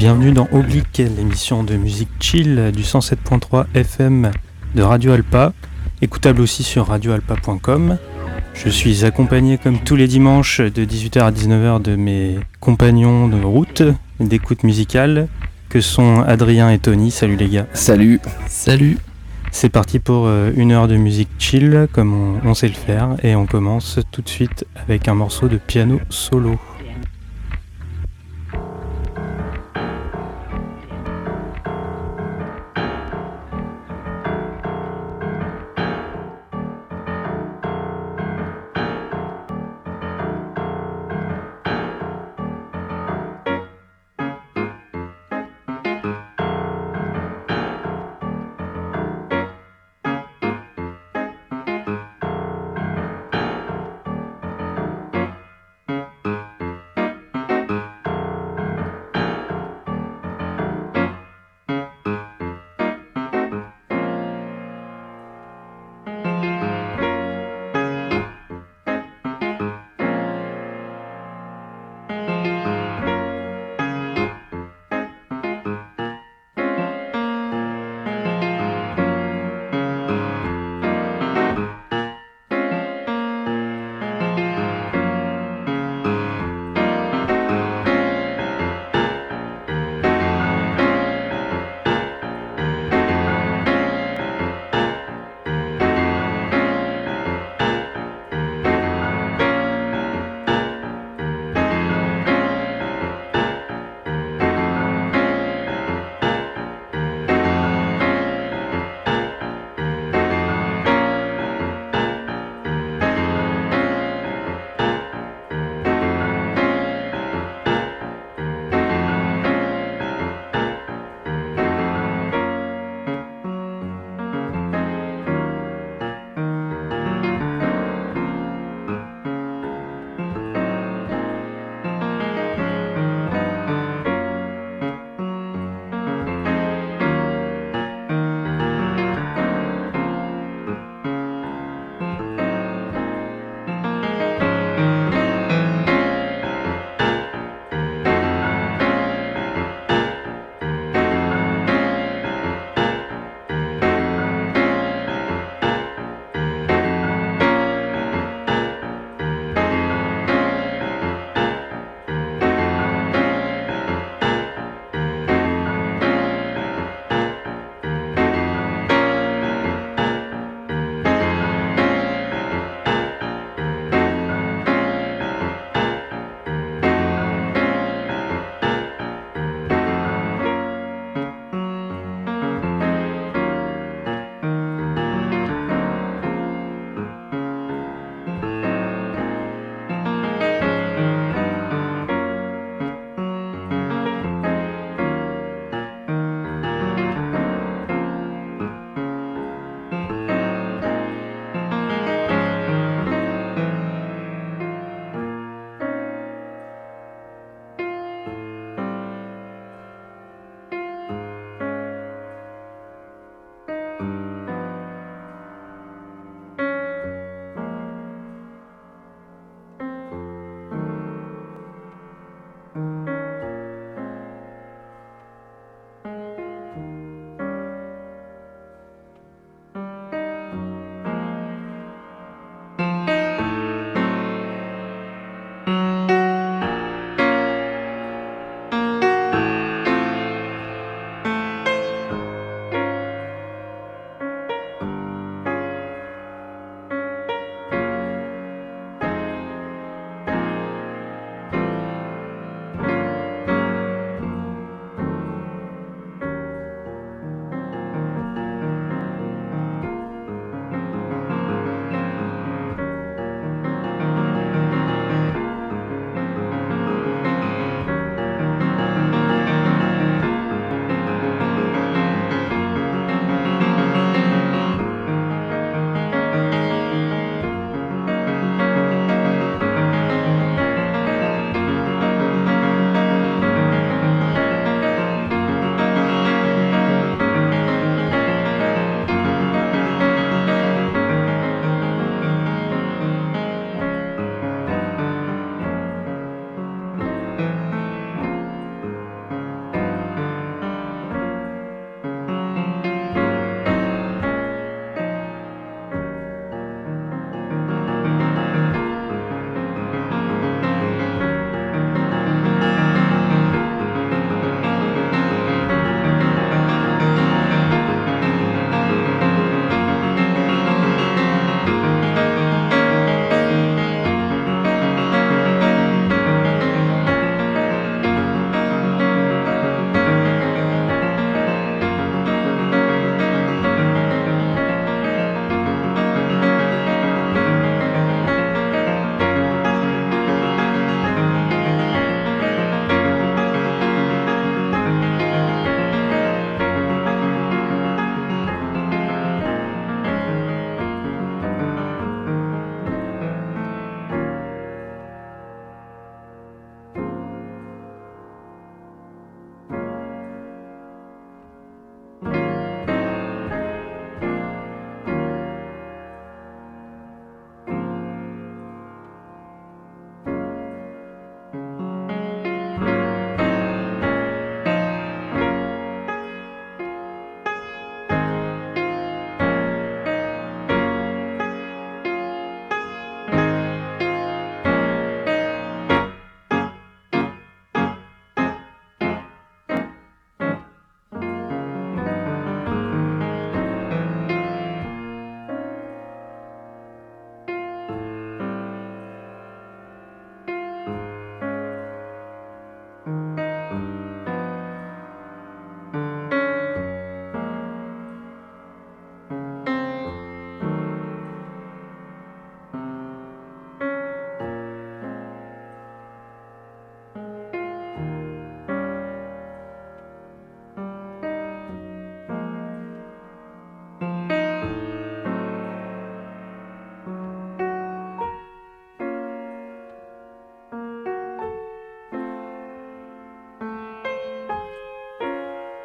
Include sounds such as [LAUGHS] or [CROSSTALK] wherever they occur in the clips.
bienvenue dans Oblique, l'émission de musique chill du 107.3 FM de Radio Alpa, écoutable aussi sur radioalpa.com. Je suis accompagné comme tous les dimanches de 18h à 19h de mes compagnons de route d'écoute musicale que sont Adrien et Tony. Salut les gars. Salut. Salut. C'est parti pour euh, une heure de musique chill comme on, on sait le faire et on commence tout de suite avec un morceau de piano solo.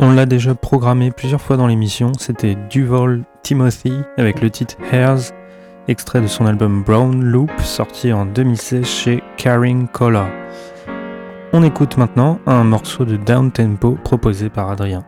On l'a déjà programmé plusieurs fois dans l'émission, c'était Duval Timothy avec le titre Hairs, extrait de son album Brown Loop sorti en 2016 chez Carrying Color. On écoute maintenant un morceau de down tempo proposé par Adrien.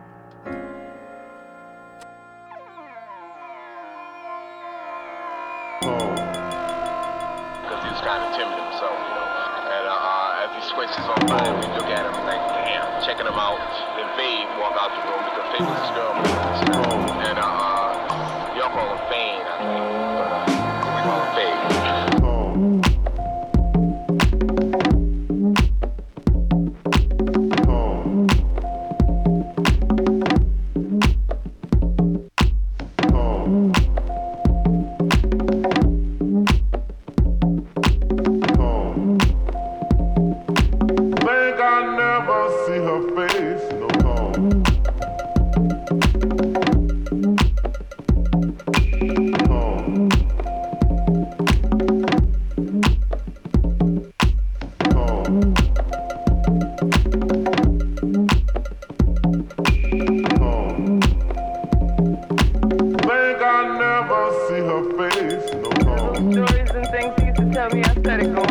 To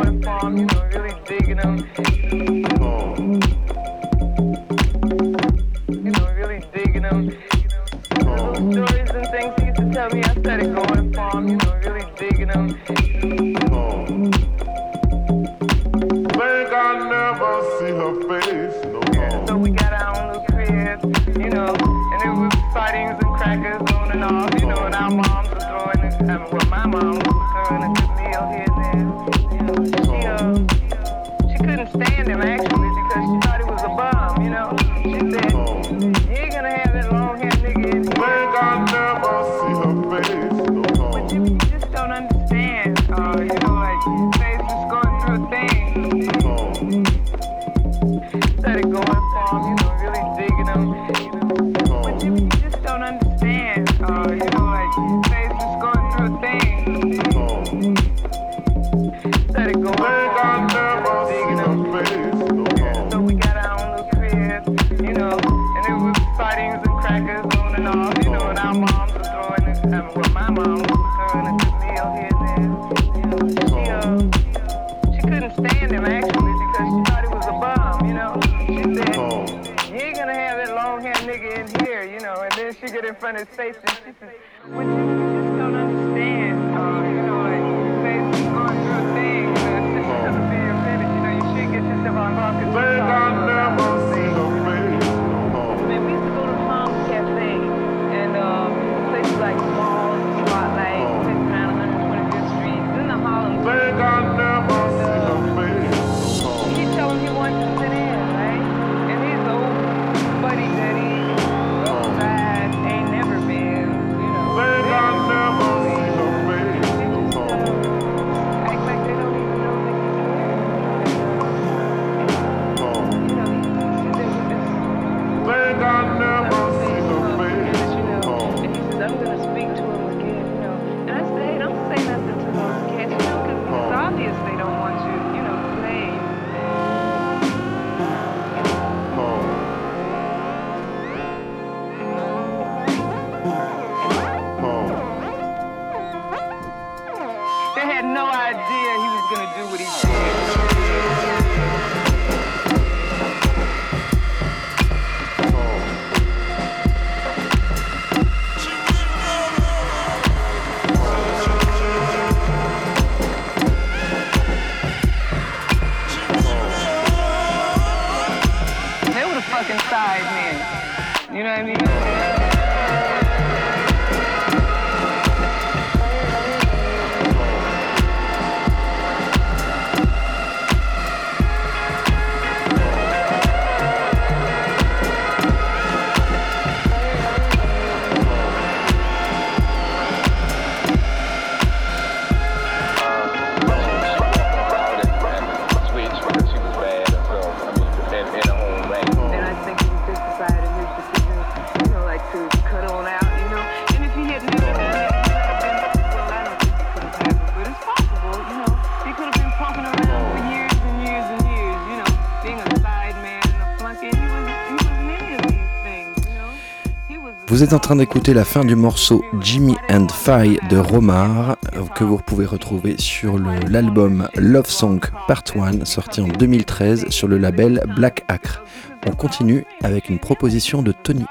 Vous êtes en train d'écouter la fin du morceau Jimmy and Fi de Romar que vous pouvez retrouver sur l'album Love Song Part 1 sorti en 2013 sur le label Black Acre. On continue avec une proposition de Tony.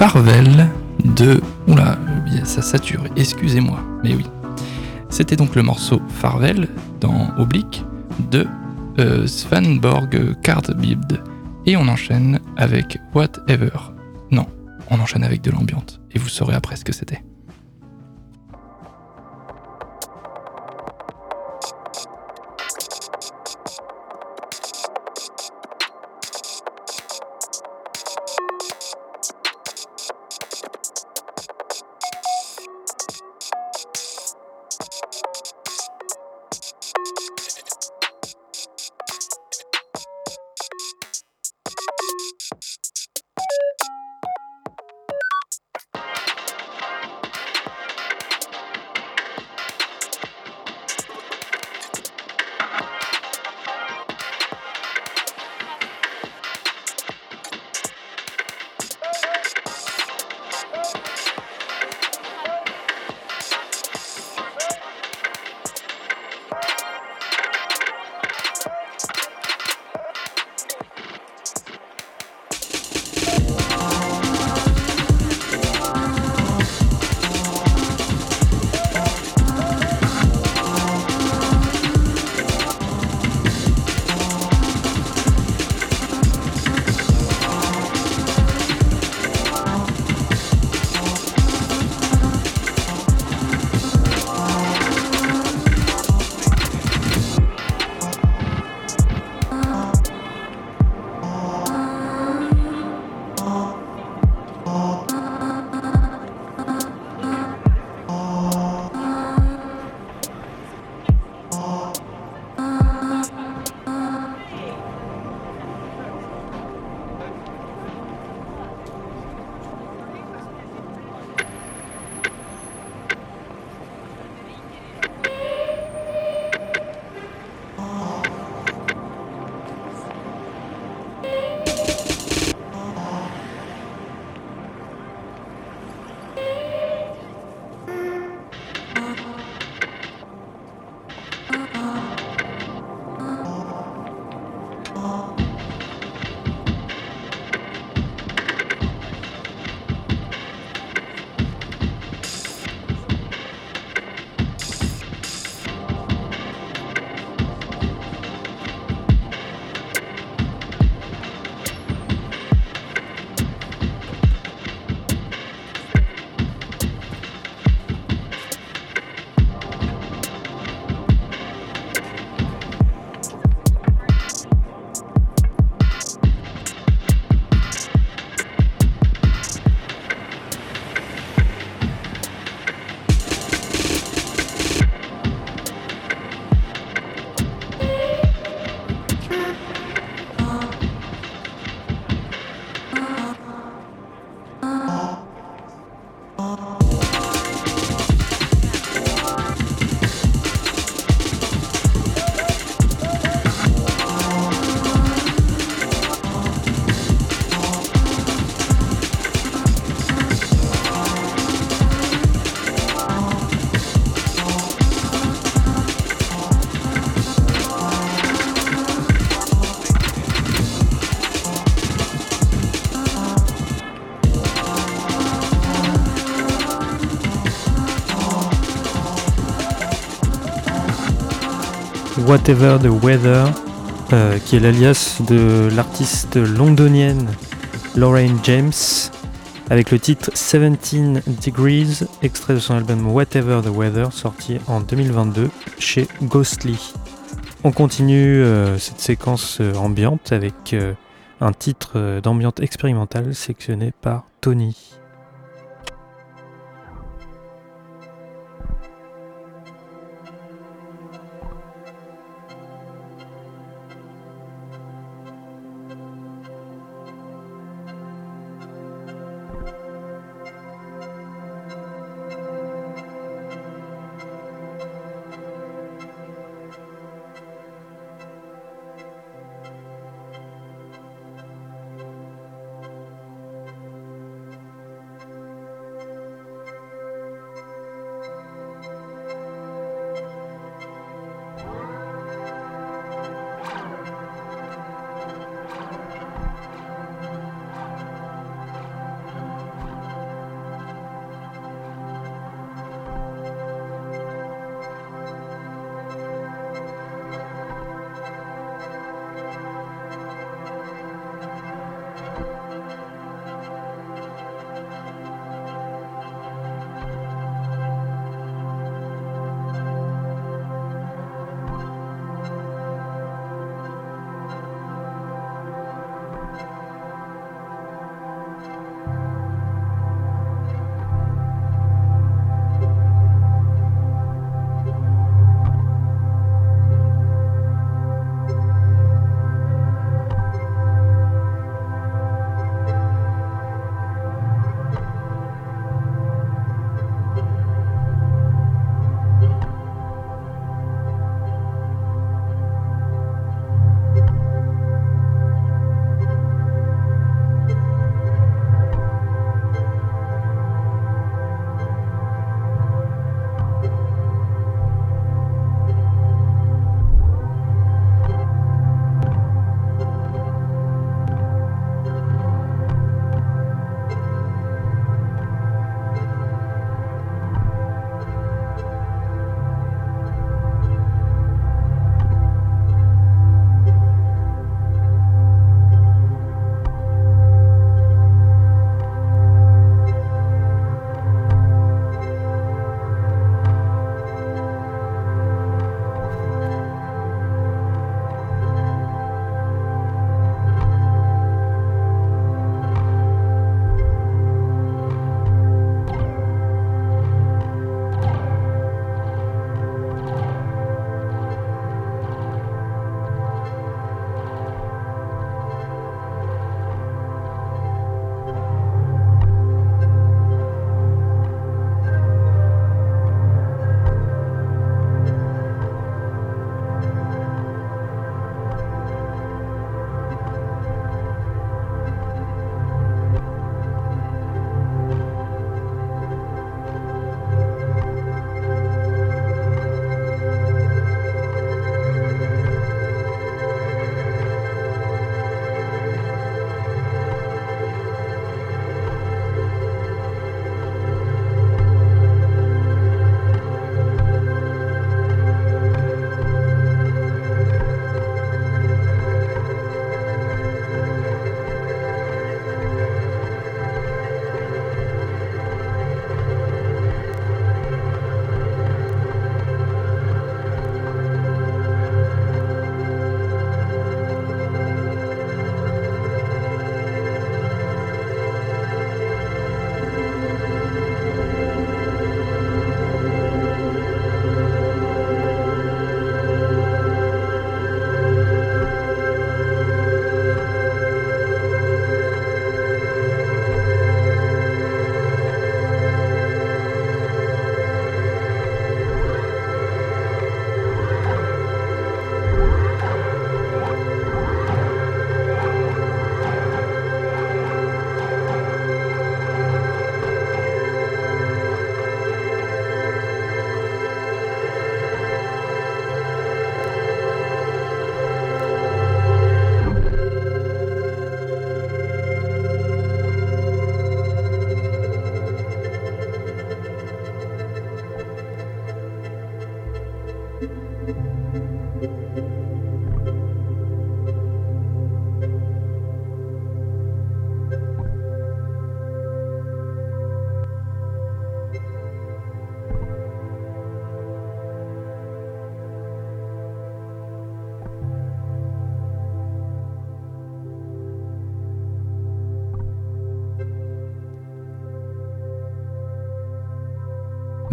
Farvel de... Oula, ça sature, excusez-moi, mais oui. C'était donc le morceau Farvel dans Oblique de euh, Svanborg Cardbibd. Et on enchaîne avec Whatever. Non, on enchaîne avec de l'ambiance. Et vous saurez après ce que c'était. Whatever the Weather, euh, qui est l'alias de l'artiste londonienne Lorraine James, avec le titre 17 Degrees, extrait de son album Whatever the Weather, sorti en 2022 chez Ghostly. On continue euh, cette séquence euh, ambiante avec un titre d'ambiance expérimentale sélectionné par Tony.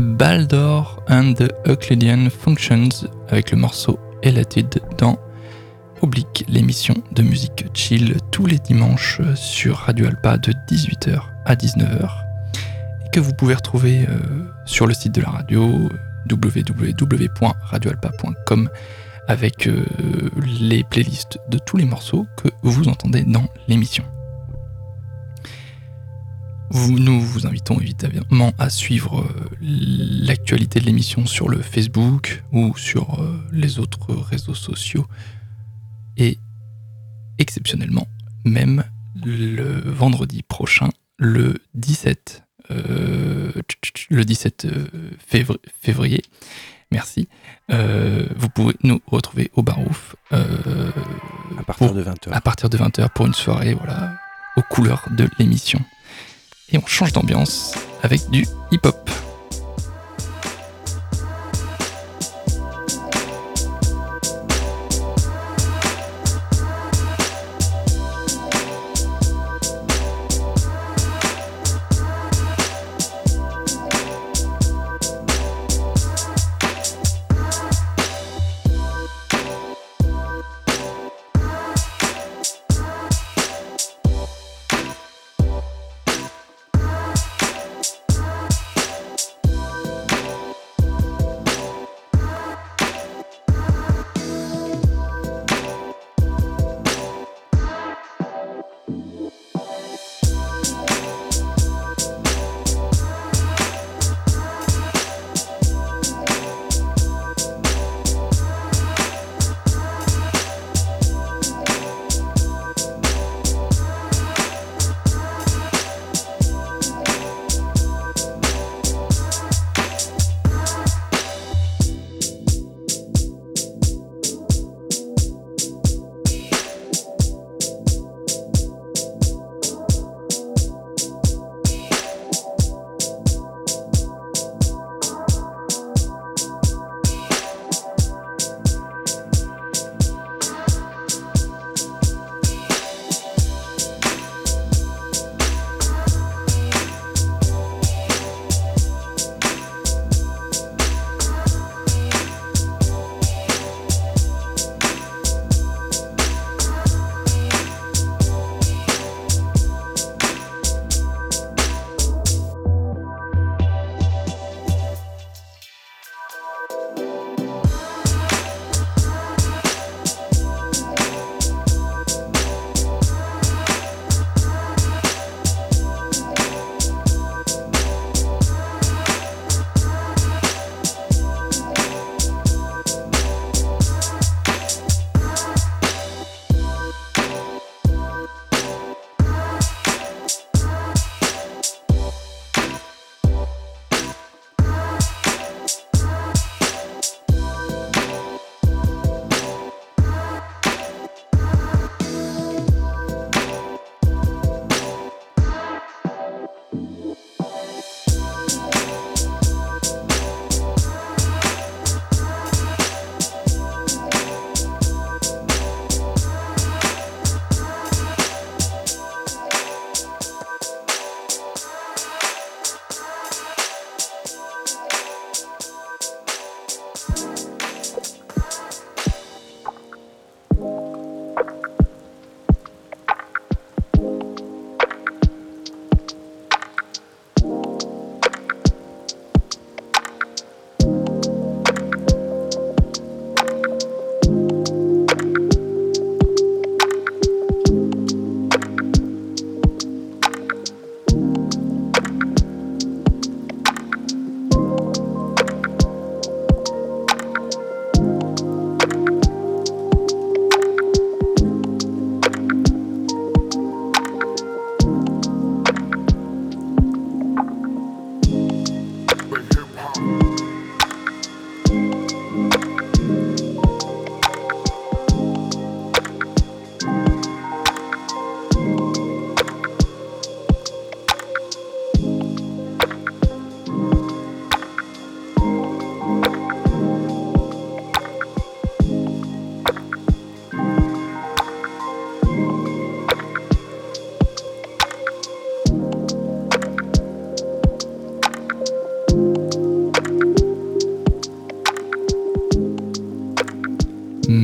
Baldor and the Euclidean Functions avec le morceau Elated dans Oblique, l'émission de musique chill tous les dimanches sur Radio Alpa de 18h à 19h et que vous pouvez retrouver euh, sur le site de la radio www.radioalpa.com avec euh, les playlists de tous les morceaux que vous entendez dans l'émission. Nous vous invitons évidemment à suivre euh, l'actualité de l'émission sur le Facebook ou sur les autres réseaux sociaux et exceptionnellement, même le vendredi prochain, le 17, euh, le 17 euh, février, merci, euh, vous pouvez nous retrouver au Barouf à partir de 20h. À partir de 20h pour une soirée, voilà, aux couleurs de l'émission. Et on change d'ambiance avec du hip-hop.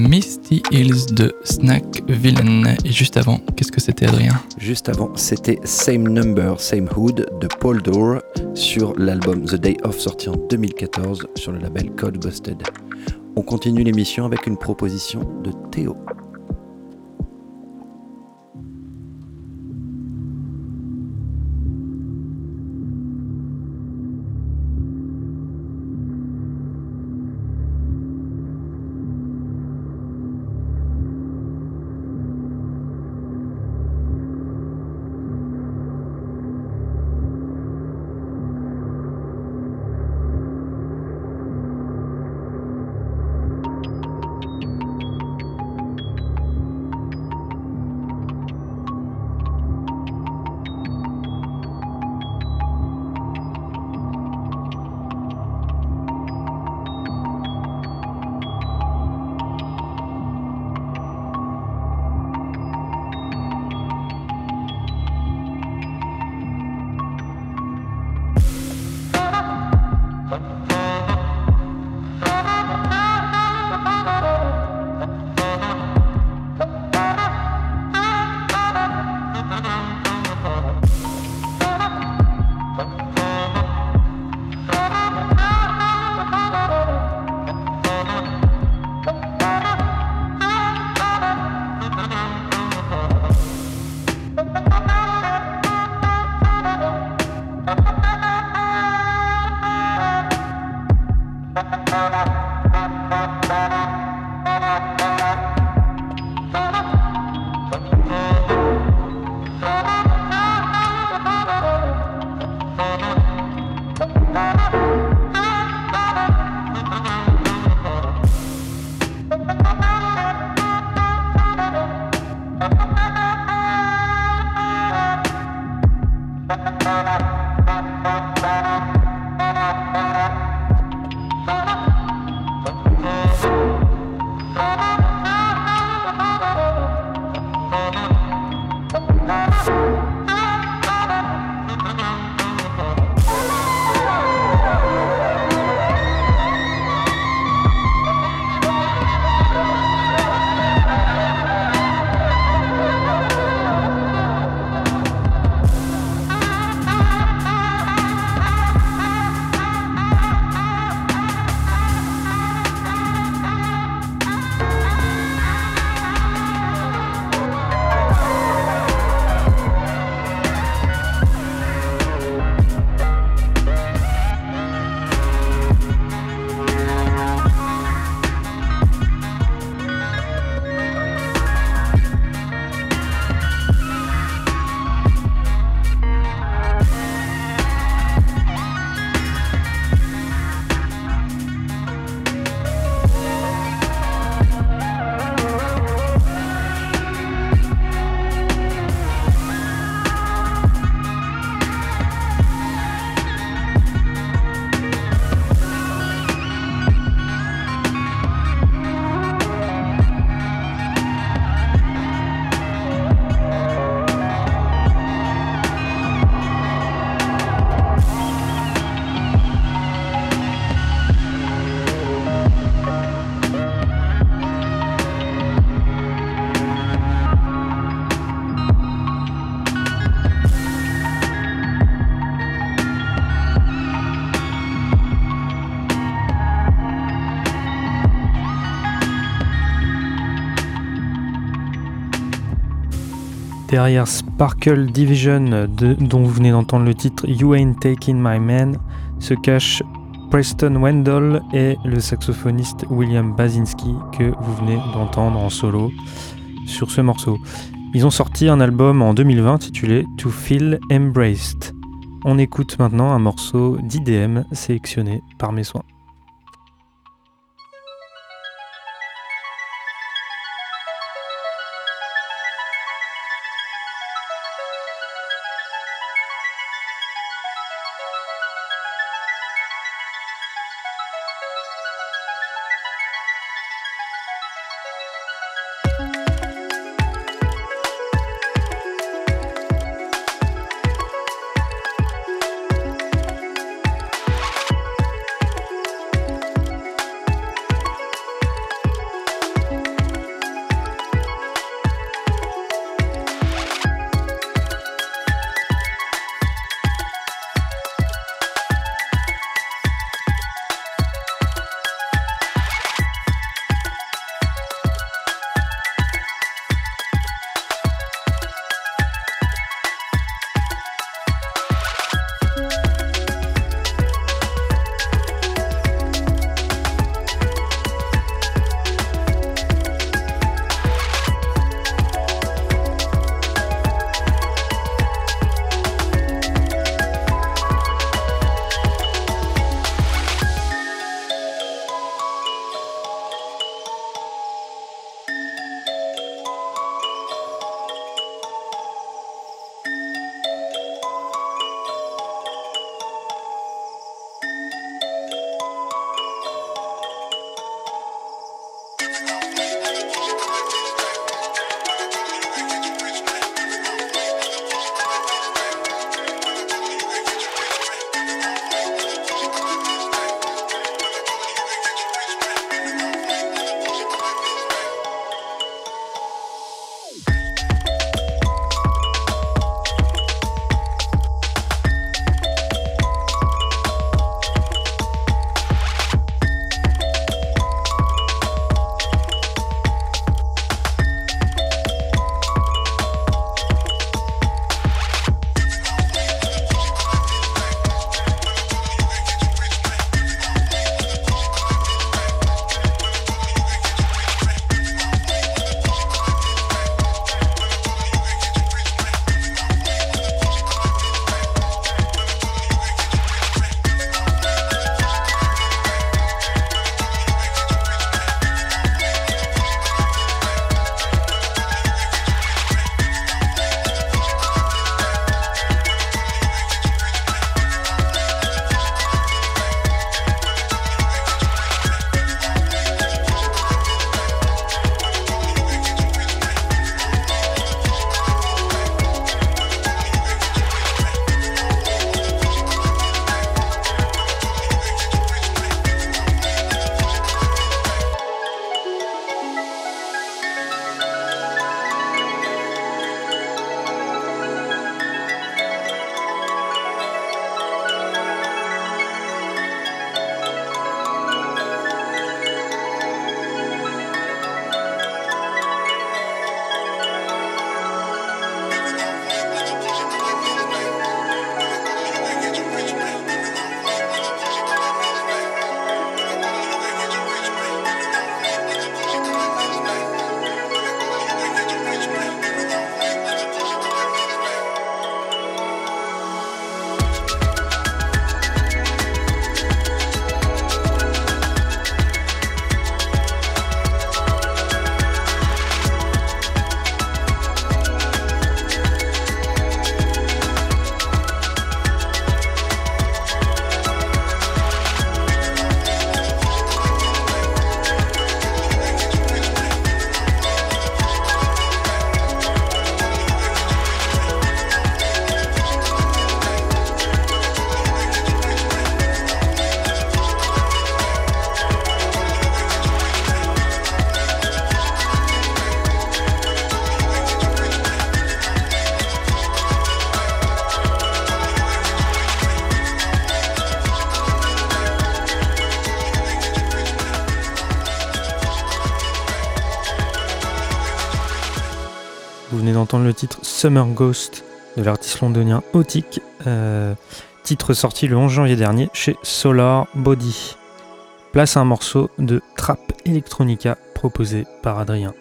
Empty Hills de Snack Villain. Et juste avant, qu'est-ce que c'était Adrien Juste avant, c'était Same Number, Same Hood de Paul Dore sur l'album The Day Off sorti en 2014 sur le label Code Busted. On continue l'émission avec une proposition de Théo. Derrière Sparkle Division, dont vous venez d'entendre le titre You Ain't Taking My Man, se cache Preston Wendell et le saxophoniste William Basinski que vous venez d'entendre en solo sur ce morceau. Ils ont sorti un album en 2020 intitulé To Feel Embraced. On écoute maintenant un morceau d'IDM sélectionné par mes soins. Le titre Summer Ghost de l'artiste londonien Otic, euh, titre sorti le 11 janvier dernier chez Solar Body. Place un morceau de trap electronica proposé par Adrien.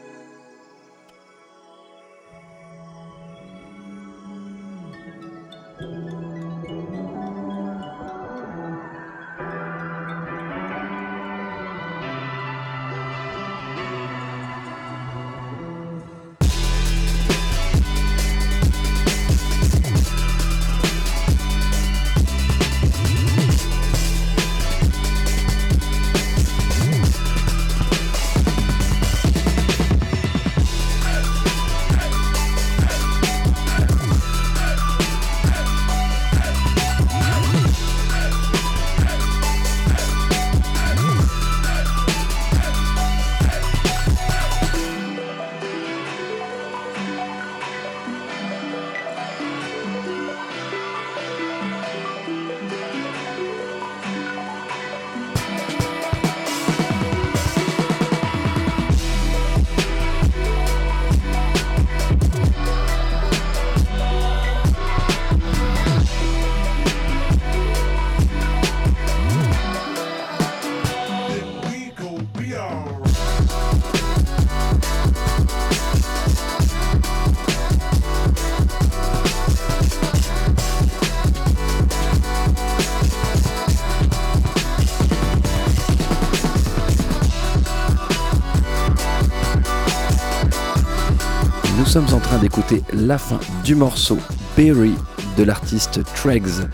Sommes en train d'écouter la fin du morceau Berry de l'artiste Tregs.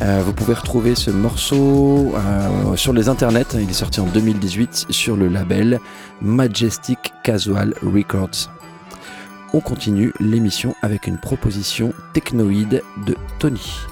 Euh, vous pouvez retrouver ce morceau euh, sur les internets. Il est sorti en 2018 sur le label Majestic Casual Records. On continue l'émission avec une proposition technoïde de Tony.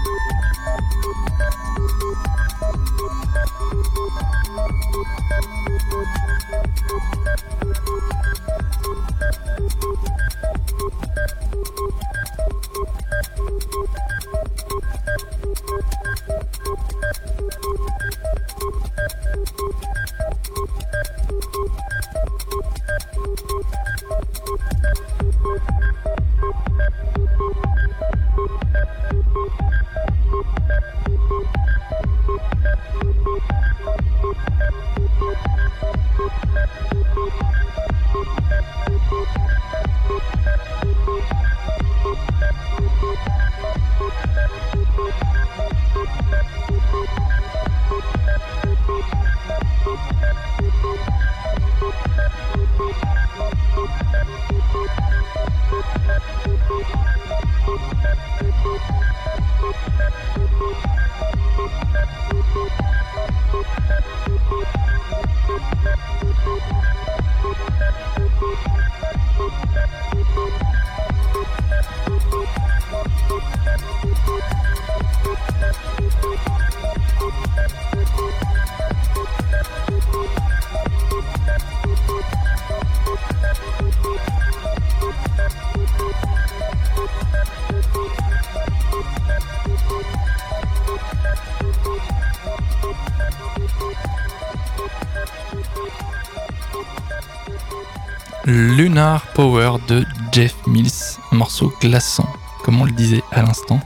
Lunar Power de Jeff Mills, morceau glaçant, comme on le disait à l'instant.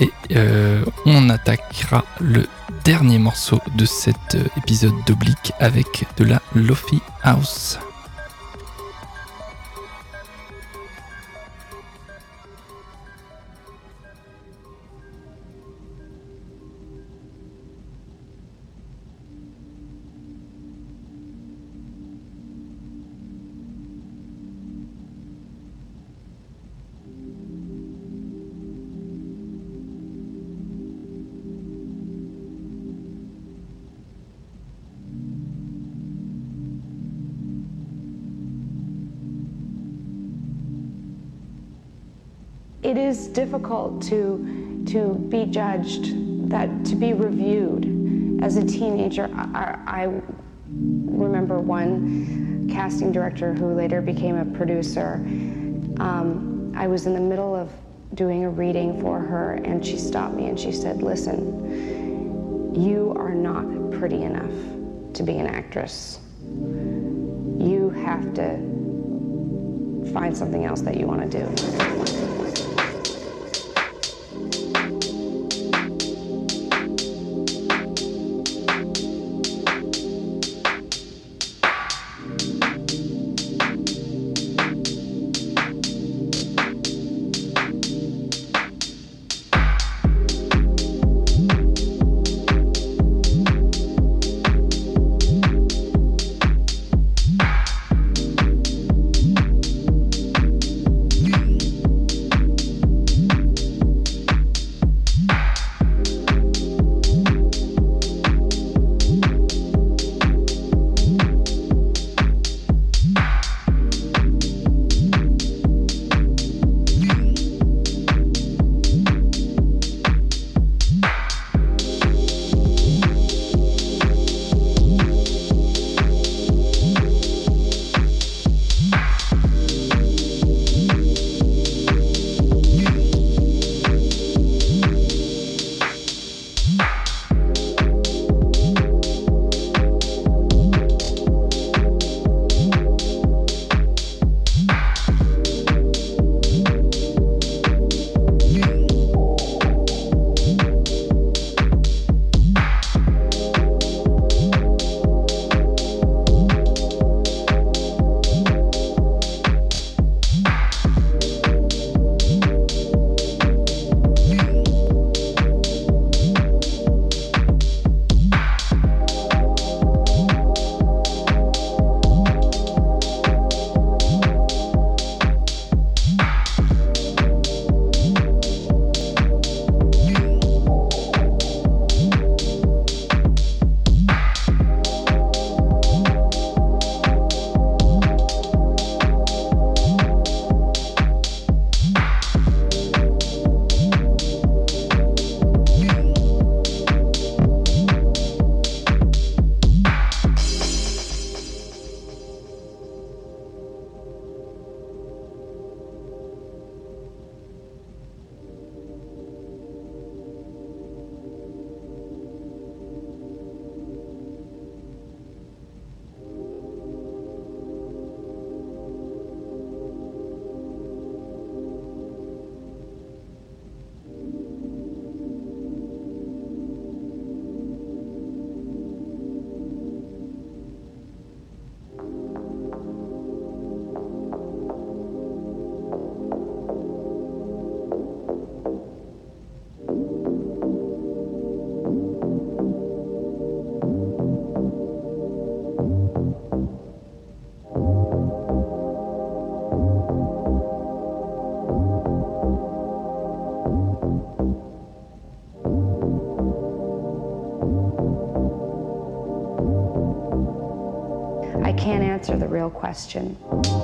Et euh, on attaquera le dernier morceau de cet euh, épisode d'Oblique avec de la Lofi House. Difficult to to be judged, that to be reviewed. As a teenager, I, I remember one casting director who later became a producer. Um, I was in the middle of doing a reading for her, and she stopped me and she said, "Listen, you are not pretty enough to be an actress. You have to." Find something else that you want to do. Real question.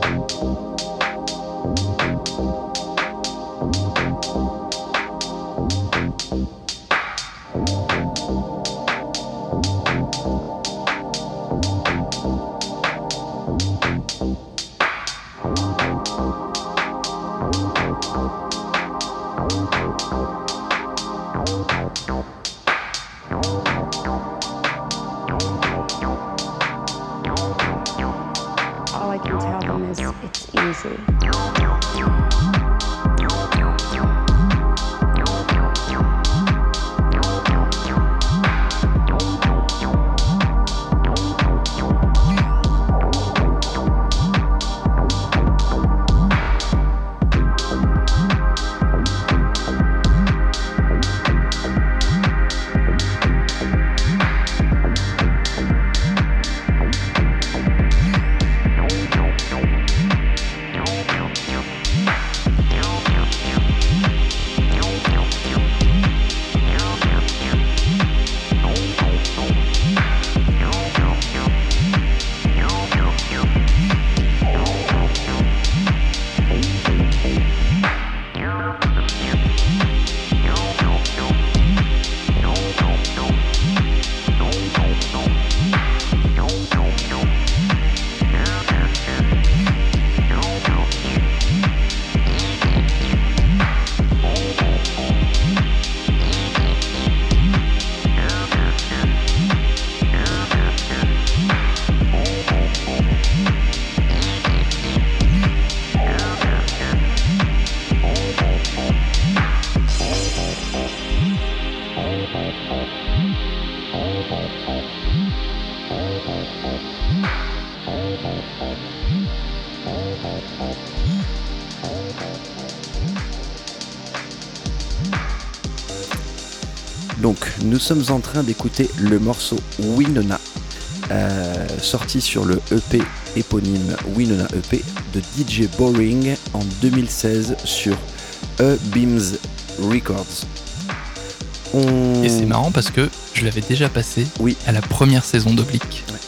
Nous sommes en train d'écouter le morceau Winona, euh, sorti sur le EP éponyme Winona EP de DJ Boring en 2016 sur E Beams Records. On... Et c'est marrant parce que je l'avais déjà passé Oui. à la première saison d'Oblique. Ouais.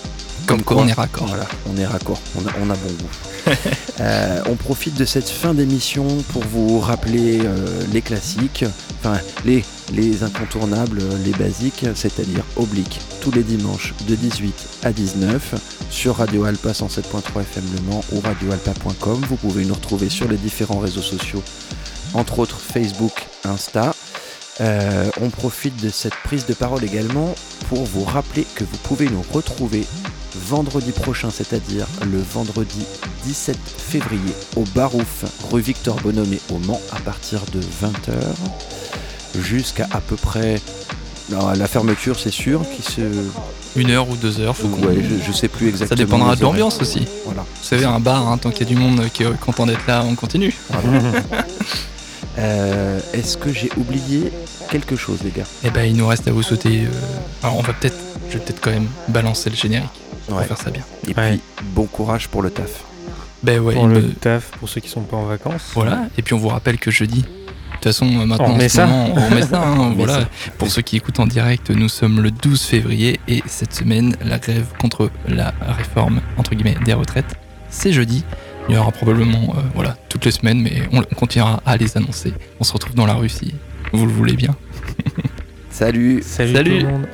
Comme quoi on est raccord. Voilà, on est raccord, on a, on a bon goût. [LAUGHS] Euh, on profite de cette fin d'émission pour vous rappeler euh, les classiques, enfin les, les incontournables, les basiques, c'est-à-dire Oblique, tous les dimanches de 18 à 19 sur Radio Alpa 107.3 FM Le Mans ou radioalpa.com. Vous pouvez nous retrouver sur les différents réseaux sociaux, entre autres Facebook, Insta. Euh, on profite de cette prise de parole également pour vous rappeler que vous pouvez nous retrouver vendredi prochain, c'est-à-dire le vendredi 17 février au Barouf, rue Victor Bonhomme au Mans, à partir de 20h jusqu'à à peu près non, la fermeture, c'est sûr, qui se. Une heure ou deux heures, faut qu'on- Ouais, je, je sais plus exactement. Ça dépendra de l'ambiance aussi. Voilà. Vous savez, un bar, hein, tant qu'il y a du monde qui est content d'être là, on continue. [LAUGHS] Euh, Est-ce que j'ai oublié quelque chose, les gars? Et ben, il nous reste à vous souhaiter. euh, Alors, on va peut-être, je vais peut-être quand même balancer le générique pour Ouais. faire ça bien. Et Ouais. puis, bon courage pour le taf. Ben ouais. pour le me- taf, pour ceux qui sont pas en vacances. Voilà. Et puis on vous rappelle que jeudi. De toute façon, euh, maintenant, On ce ça. moment, on remet ça. hein, [LAUGHS] On met voilà. ça. Pour ceux qui écoutent en direct, nous sommes le 12 février et cette semaine, la grève contre la réforme entre guillemets des retraites, c'est jeudi. Il y aura probablement, euh, voilà, toutes les semaines, mais on, on continuera à les annoncer. On se retrouve dans la rue si vous le voulez bien. [LAUGHS] Salut Salut, Salut. tout le monde.